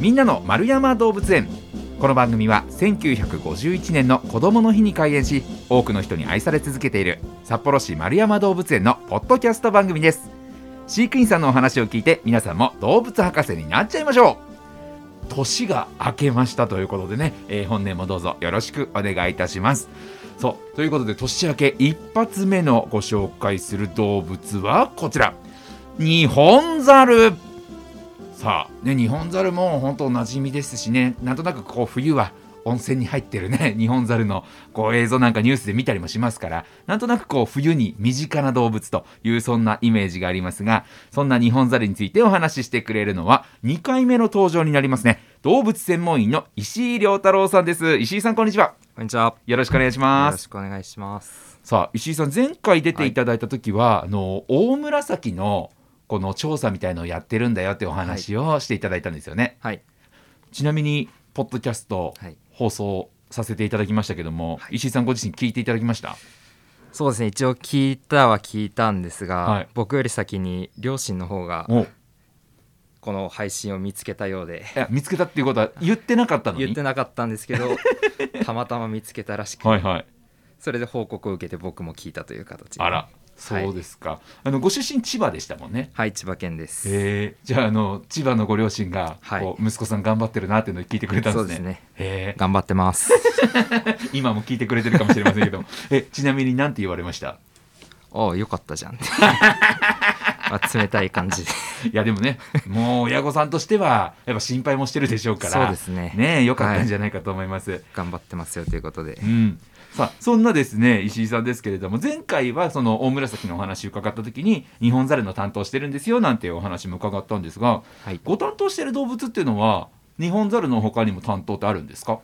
みんなの丸山動物園。この番組は1951年の子どもの日に開園し多くの人に愛され続けている札幌市丸山動物園のポッドキャスト番組です。飼育員さんのお話を聞いて皆さんも動物博士になっちゃいましょう。年が明けましたということでね、えー本年もどうぞよろしくお願いいたします。そう。ということで年明け一発目のご紹介する動物はこちら。ニホンザル。さあ。ね日本ザルも本当おなじみですしね。なんとなくこう冬は温泉に入ってるね。日本ザルのこう映像なんかニュースで見たりもしますから。なんとなくこう冬に身近な動物というそんなイメージがありますがそんな日本ザルについてお話ししてくれるのは2回目の登場になりますね。動物専門員の石井亮太郎さんです。石井さんこんにちは。こんにちは。よろしくお願いしよます。ろしくお願いします。さあ石井さん前回出ていただいた時は、あの大紫のこの調査みたいのをやってるんだよってお話をしていただいたんですよね、はい。ちなみにポッドキャストはい。放送させていただきましたけども、はい。石井さんご自身聞いていただきました？そうですね。一応聞いたは聞いたんですが、はい。僕より先に両親の方がこの配信を見つけたようで、や見つけたっていうことは言ってなかったのに？言ってなかったんですけど、たまたま見つけたらしく、はいはい。それで報告を受けて僕も聞いたという形で。あらそうですか、あのご出身千葉でしたもんね。はい、千葉県です。えー、じゃああの千葉のご両親が、はい。こう息子さん頑張ってるなっていうのを聞いてくれたんですね。そうですね。へー。頑張ってます。今も聞いてくれてるかもしれませんけど。えちなみに何て言われました？おうよかったじゃん 冷たい感じで。いやでもねもう親御さんとしてはやっぱ心配もしてるでしょうからそうですねねよかったんじゃないかと思います、頑張ってますよということでう。んさあそんなですね石井さんですけれども前回はその大紫のお話を伺った時に日本ザルの担当してるんですよなんていうお話も伺ったんですがはい。ご担当してる動物っていうのは日本ザルの他にも担当ってあるんですか？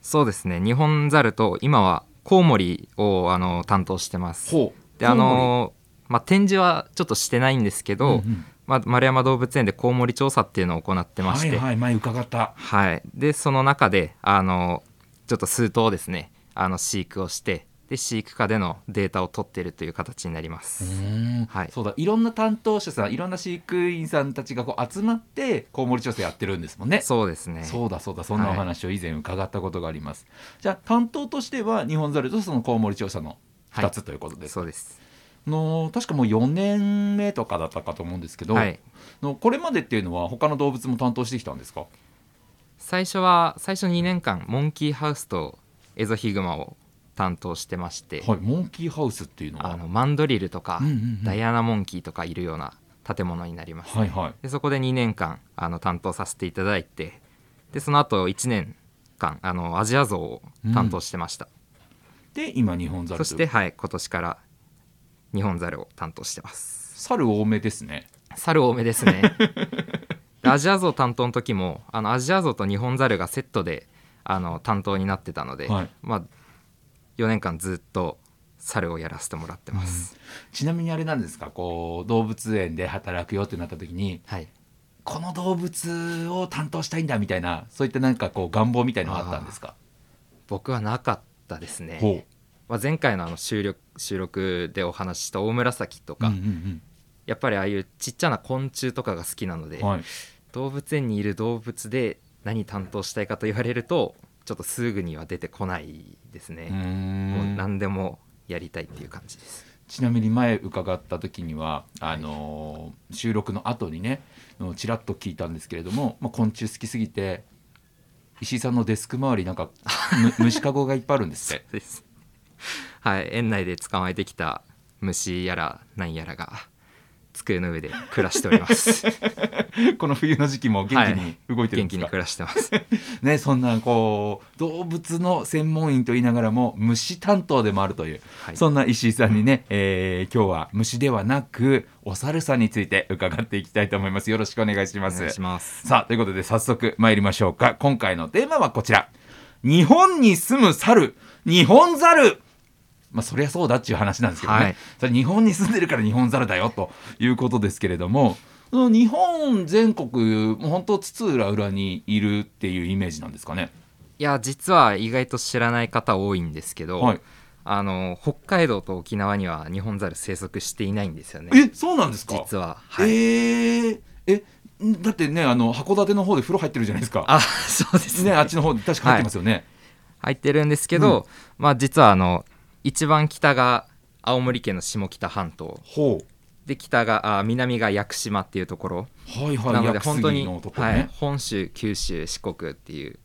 そうですね。日本ザルと今はコウモリをあの担当してます。であのまあ、展示はちょっとしてないんですけど、うんうんまあ、丸山動物園でコウモリ調査っていうのを行ってまして、はいはい前伺ったはいでその中であのちょっと数頭ですねあの飼育をしてで飼育下でのデータを取っているという形になります。うんはいそうだいろんな担当者さんいろんな飼育員さんたちがこう集まってコウモリ調査やってるんですもんね。そうですねそうだそうだそんなお話を以前伺ったことがあります。じゃあ担当としては日本ザルとそのコウモリ調査の2つということです。そうです。の確かもう4年目とかだったかと思うんですけど、はい、のこれまでっていうのは他の動物も担当してきたんですか？最初は最初2年間モンキーハウスとエゾヒグマを担当してまして、はいモンキーハウスっていうのは？あのマンドリルとか、うんうんうん。ダイアナモンキーとかいるような建物になります、はいはい。でそこで2年間あの担当させていただいてでその後1年間あのアジアゾウを担当してました、で今日本ザルとそしてはい今年から日本ザルを担当してます。猿多めですね。猿多めですね。で アジアゾウ担当の時もあのアジアゾウと日本ザルがセットであの担当になってたので、はい。まあ4年間ずっと猿をやらせてもらってます、ちなみにあれなんですか？こう動物園で働くよってなった時にはい。この動物を担当したいんだみたいなそういったなんかこう願望みたいのがあったんですか？僕はなかったですね。ほまあ、前回のあの収録収録でお話しした大紫とうか、うんうん。やっぱりああいうちっちゃな昆虫とかが好きなので、うんはい、動物園にいる動物で何担当したいかと言われるとちょっとすぐには出てこないですね、もうん何でもやりたいっていう感じです。ちなみに前伺った時にはあのー収録の後にねちらっと聞いたんですけれども、まあ、昆虫好きすぎて石井さんのデスク周りなんかむ 虫かごがいっぱいあるんですって。です はい園内で捕まえてきた虫やら何やらが机の上で暮らしております。この冬の時期も元気に動いてるんですか、元気に暮らしてます。ね、そんなこう動物の専門員と言いながらも虫担当でもあるという、はい。そんな石井さんにね、えー今日は虫ではなくお猿さんについて伺っていきたいと思います。よろしくお願いします。お願いします。さあということで早速参りましょうか。今回のテーマはこちら。日本に住む猿。日本猿まあそりゃそうだっていう話なんですけどね、はい。それ日本に住んでるから日本猿だよということですけれども日本全国もう本当津々浦々にいるっていうイメージなんですかね。いや実は意外と知らない方多いんですけど、はい、あの北海道と沖縄にはニホンザル生息していないんですよね。えそうなんですか？実は、はい。えー。えんだってねあの函館の方で風呂入ってるじゃないですか。あそうですね。ねあっちの方で確か入ってますよね、入ってるんですけど、まあ実はあの一番北が青森県の下北半島。で北があ南が屋久島っていうところ。はいはいなので本当に、ね、はい、本州九州四国っていう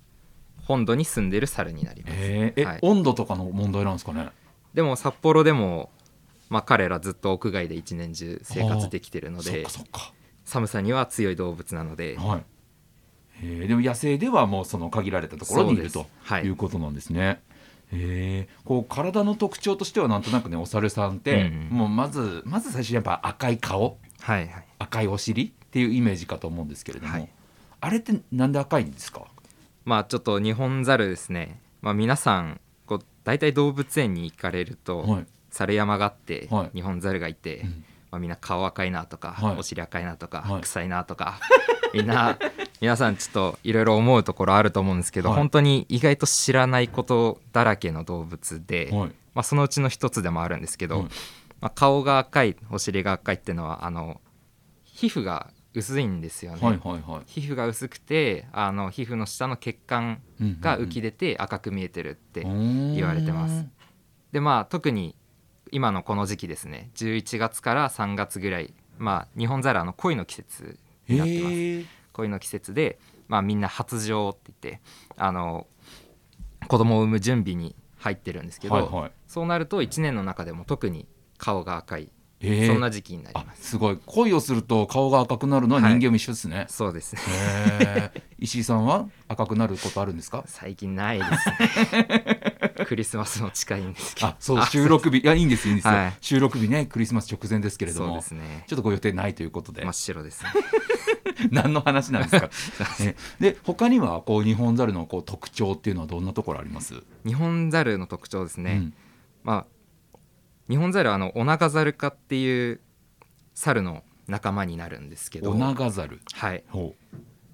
本土に住んでる猿になります。へー。え、はい。温度とかの問題なんですかね？でも札幌でも、まあ、彼らずっと屋外で一年中生活できてるので寒さには強い動物なので。はい。へー。でも野生ではもうその限られたところにいるということなんですね。へー。こう体の特徴としてはなんとなくねお猿さんって、うんうん。もうまずまず最初にやっぱ赤い顔。はいはい。赤いお尻っていうイメージかと思うんですけれども、はい。あれってなんで赤いんですか？まあちょっと日本猿ですね、まあ、皆さんこう大体動物園に行かれると、はい。猿山があって、はい。日本猿がいて、うん。まあ、みんな顔赤いなとか、はい。お尻赤いなとか、はい。臭いなとかみんな皆さんちょっといろいろ思うところあると思うんですけど、はい。本当に意外と知らないことだらけの動物で、はい。まあ、そのうちの一つでもあるんですけど、はい。まあ、顔が赤いお尻が赤いっていうのはあの皮膚が薄いんですよね。はいはいはい。皮膚が薄くてあの皮膚の下の血管が浮き出て赤く見えてるって、言言われてます。でまあ特に今のこの時期ですね。11月から3月ぐらいまあ日本ザラの恋の季節になってます。へえ恋の季節で、まあ、みんな発情って言ってあの子供を産む準備に入ってるんですけど、はいはい。そうなると1年の中でも特に顔が赤い、へー。そんな時期になりあます。すごい。恋をすると顔が赤くなるのは人間も一緒ですね、そうです。ね石井さんは赤くなることあるんですか？最近ないですね。クリスマスも近いんですけど。あそう収録日。いやいいんですいいんですよ、はい。収録日ねクリスマス直前ですけれども。ですね。ちょっとご予定ないということで、真っ白ですね 何の話なんですか？ねで他にはこう日本猿のこう特徴っていうのはどんなところあります？日本ザルの特徴ですね、うん。まあ日本ザルはあのオナガザル科っていう猿の仲間になるんですけど。オナガザルはい。ほ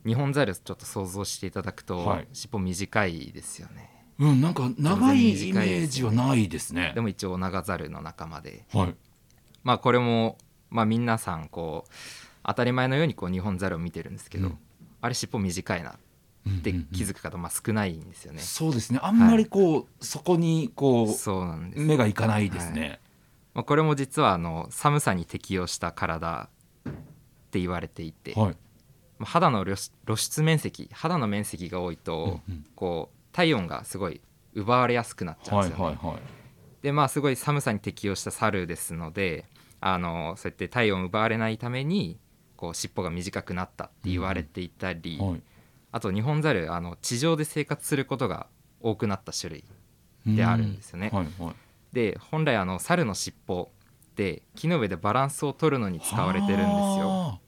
日本ザルちょっと想像していただくと、はい。尻尾短いですよね。ううんなんか長いイメージはないですね。でも一応オナガザルの仲間で。はい。まあこれも、まあ、皆さんこう当たり前のようにこう日本ザルを見てるんですけど、うん。あれ尻尾短いなって気づく方、まあ、少ないんですよね、そうですね。あんまりこう、そこにこそうなんです。う目がいかないですね、まあ、これも実はあの寒さに適応した体って言われていて、はい。まあ肌の露出面積肌の面積が多いと、うんうん。こう体温がすごい奪われやすくなっちゃうんはいですよね。はいはいでまあすごい寒さに適応した猿ですのであのそうやって体温を奪われないためにこう尻尾が短くなったって言われていたり、はい。あと日本猿あの地上で生活することが多くなった種類であるんですよね。はいはい。で本来あの猿の尻尾って木の上でバランスを取るのに使われてるんですよ。は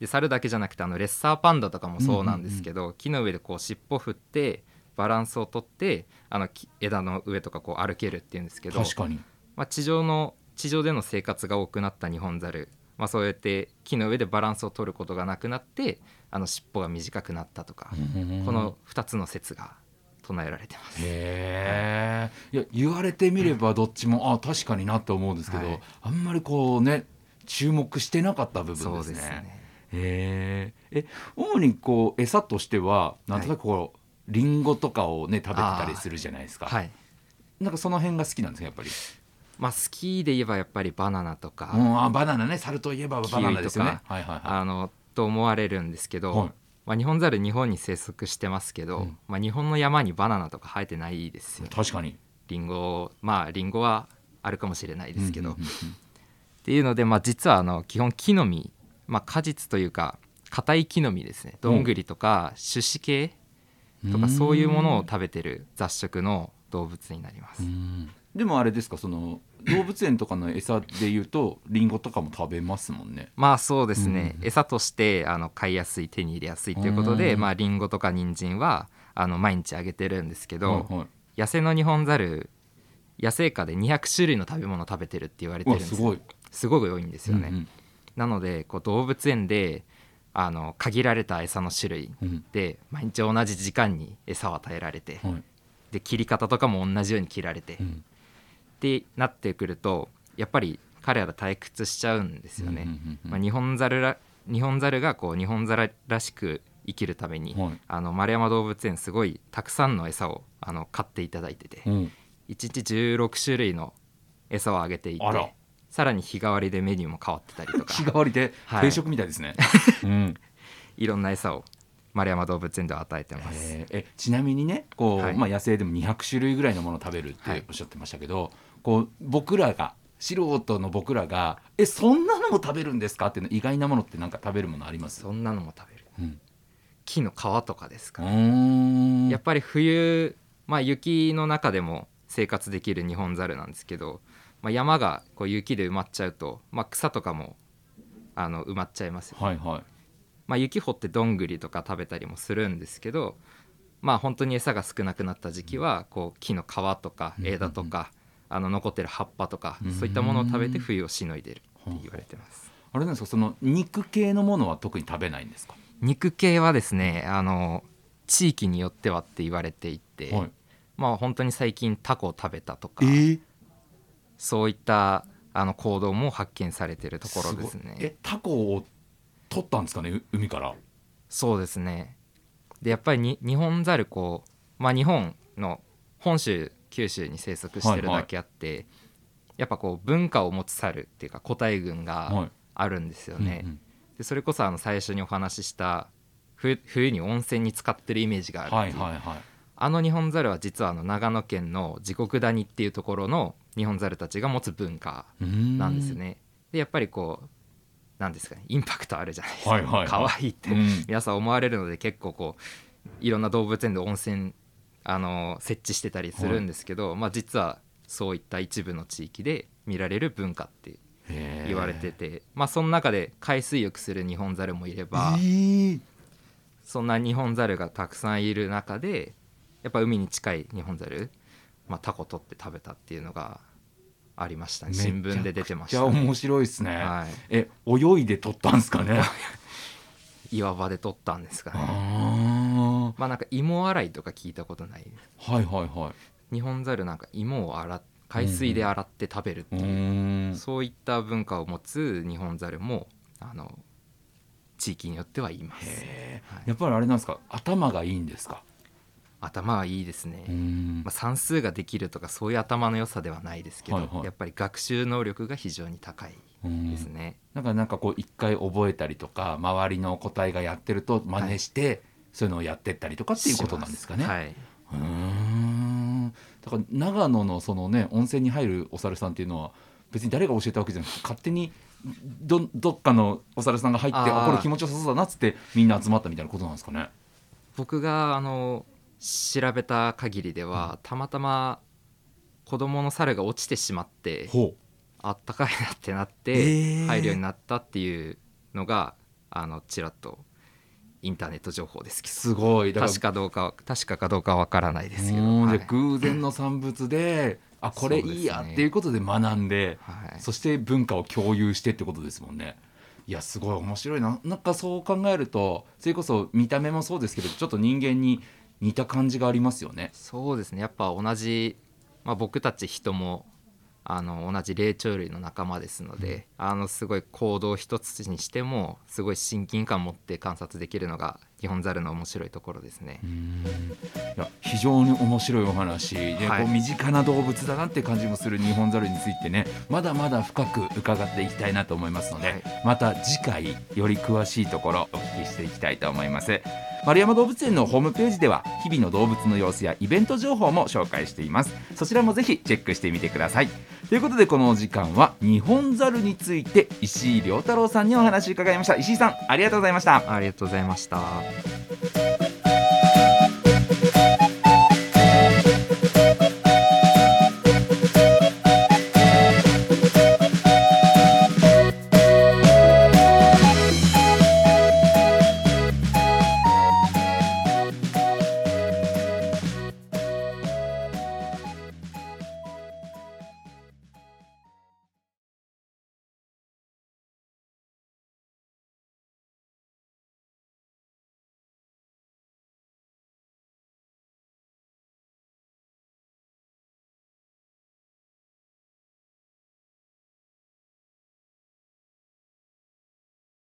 で猿だけじゃなくてあのレッサーパンダとかもそうなんですけど、木の上でこう尻尾振ってバランスを取ってあの木枝の上とかこう歩けるっていうんですけど、あ確かに。まあ、地上の地上での生活が多くなったニホンザル、まあ、そうやって木の上でバランスを取ることがなくなってあの尻尾が短くなったとか、この2つの説が唱えられてます。へえ、い。や言われてみればどっちもあ確かになって思うんですけど、はいあんまりこうね注目してなかった部分ですね。ええ主にこう餌としてはなんとなくこう、リンゴとかをね食べてたりするじゃないですか、はい。なんかその辺が好きなんですかやっぱり、まあ、好きで言えばやっぱりバナナとか、うん、あバナナね。猿といえばバナナですよね。はいはいはあのと思われるんですけど、はい。まあ、日本ザル日本に生息してますけど、うん。まあ、日本の山にバナナとか生えてないですよい確かに。リンゴまあリンゴはあるかもしれないですけど、うんうんうんっていうので、まあ、実はあの基本木の実、まあ、果実というか硬い木の実ですね。どんぐりとか種子系とかそういうものを食べてる雑食の動物になります。うん。でもあれですかその動物園とかの餌でいうとリンゴとかも食べますもんね。まあそうですね、うん。餌としてあの買いやすい手に入れやすいということで、うん。まあ、リンゴとか人参はあの毎日あげてるんですけど、はいはい。野生のニホンザル野生下で200種類の食べ物を食べてるって言われてるんですすごい。すごい多いんですよね、うんなのでこう動物園であの限られた餌の種類うんうん。で毎日同じ時間に餌を与えられてはいで切り方とかも同じように切られて、っうん。てなってくるとやっぱり彼ら退屈しちゃうんですよね、日本ザルら日本ザルがこう日本ザルらしく生きるために、はい。あの丸山動物園すごいたくさんの餌をあの買っていただいてて、うん。1日16種類の餌をあげていてさらに日替わりでメニューも変わってたりとか。日替わりではい。定食みたいですね、うん。いろんな餌を丸山動物園では与えてます。えちなみにねこう、はい。まあ、野生でも200種類ぐらいのものを食べるっはい。ておっしゃってましたけど、こう僕らが素人の僕らが「えそんなのも食べるんですか?」っていうの意外なものってなんか食べるものあります？そんなのも食べる。うん。木の皮とかですか、うーん。やっぱり冬、まあ、雪の中でも生活できるニホンザルなんですけど、まあ、山がこう雪で埋まっちゃうと、まあ、草とかもあの埋まっちゃいますよ、はいはいまあ、雪掘ってどんぐりとか食べたりもするんですけどまあ本当に餌が少なくなった時期はこう木の皮とか枝とか、あの残ってる葉っぱとか、うん。そういったものを食べて冬をしのいでるって言われてます。あれなんですか？その肉系のものは特に食べないんですか、肉系はですねあの地域によってはって言われていて、はい。まあ本当に最近タコを食べたとか、ー？そういったあの行動も発見されているところですね。えタコを取ったんですかねう海から？そうですね。でやっぱりに日本ザルこう、まあ、日本の本州九州に生息してるだけあって、やっぱこう文化を持つ猿っていうか個体群がはい。あるんですよね。うんうん。でそれこそあの最初にお話しした冬冬に温泉に使ってるイメージがあるはいはいはい。あのニホンザルは実はあの長野県の地獄谷っていうところのニホンザルたちが持つ文化ななんですよね。でやっぱりこうなんですかねインパクトあるじゃないですか、はいはいはい。可愛いってうん。皆さん思われるので結構こういろんな動物園で温泉あの設置してたりするんですけど、まあ、実はそういった一部の地域で見られる文化って言われてて、まあ、その中で海水浴するニホンザルもいれば、えー。そんなニホンザルがたくさんいる中でやっぱ海に近いニホンザル、まあ、タコ取って食べたっていうのがありましたね。新聞で出てました、じゃあ面白いですね、はい、え泳いで取ったんですかね？岩場で取ったんですかね。あまあなんか芋洗いとか聞いたことない。ーはいはいはい。ニホンザルなんか芋を洗っ海水で洗って食べるってういう、ーん。そういった文化を持つニホンザルもあの地域によってはいます。はい。やっぱりあれなんですか？頭がいいんですか？頭はいいですね、ん。まあ、算数ができるとかそういう頭の良さではないですけど、はいはい。やっぱり学習能力が非常に高いうんですね、なんかなんかこう一回覚えたりとか周りの個体がやってると真似して、そういうのをやってったりとかっていうことなんですかね。はい。うーん。だから長野のそのね温泉に入るお猿さんっていうのは別に誰が教えたわけじゃなくて勝手にどどっかのお猿さんが入ってあこれ気持ちよさそうだなっつってみんな集まったみたいなことなんですかね。僕があの調べた限りでは、たまたま子供の猿が落ちてしまってほあったかいなってなっえてー。入るようになったっていうのがあのちらっとインターネット情報ですけど。すごい。確かどうかは確かかどうかわからないですけど、うんはい。で偶然の産物であこれいいやっていうことで学んではい。そして文化を共有してってことですもんね。いやすごい面白いな。なんかそう考えるとそれこそ見た目もそうですけどちょっと人間に似た感じがありますよね。そうですねやっぱ同じ、まあ、僕たち人もあの同じ霊長類の仲間ですので、あのすごい行動一つにしてもすごい親近感を持って観察できるのが日本ザルの面白いところですね。いや非常に面白いお話で、はい。こう身近な動物だなって感じもするニホンザルについてねまだまだ深く伺っていきたいなと思いますので、はい。また次回より詳しいところお聞きしていきたいと思います。丸山動物園のホームページでは日々の動物の様子やイベント情報も紹介しています。そちらもぜひチェックしてみてください。ということでこのお時間はニホンザルについて石井亮太郎さんにお話を伺いました。石井さんありがとうございました。ありがとうございました。Música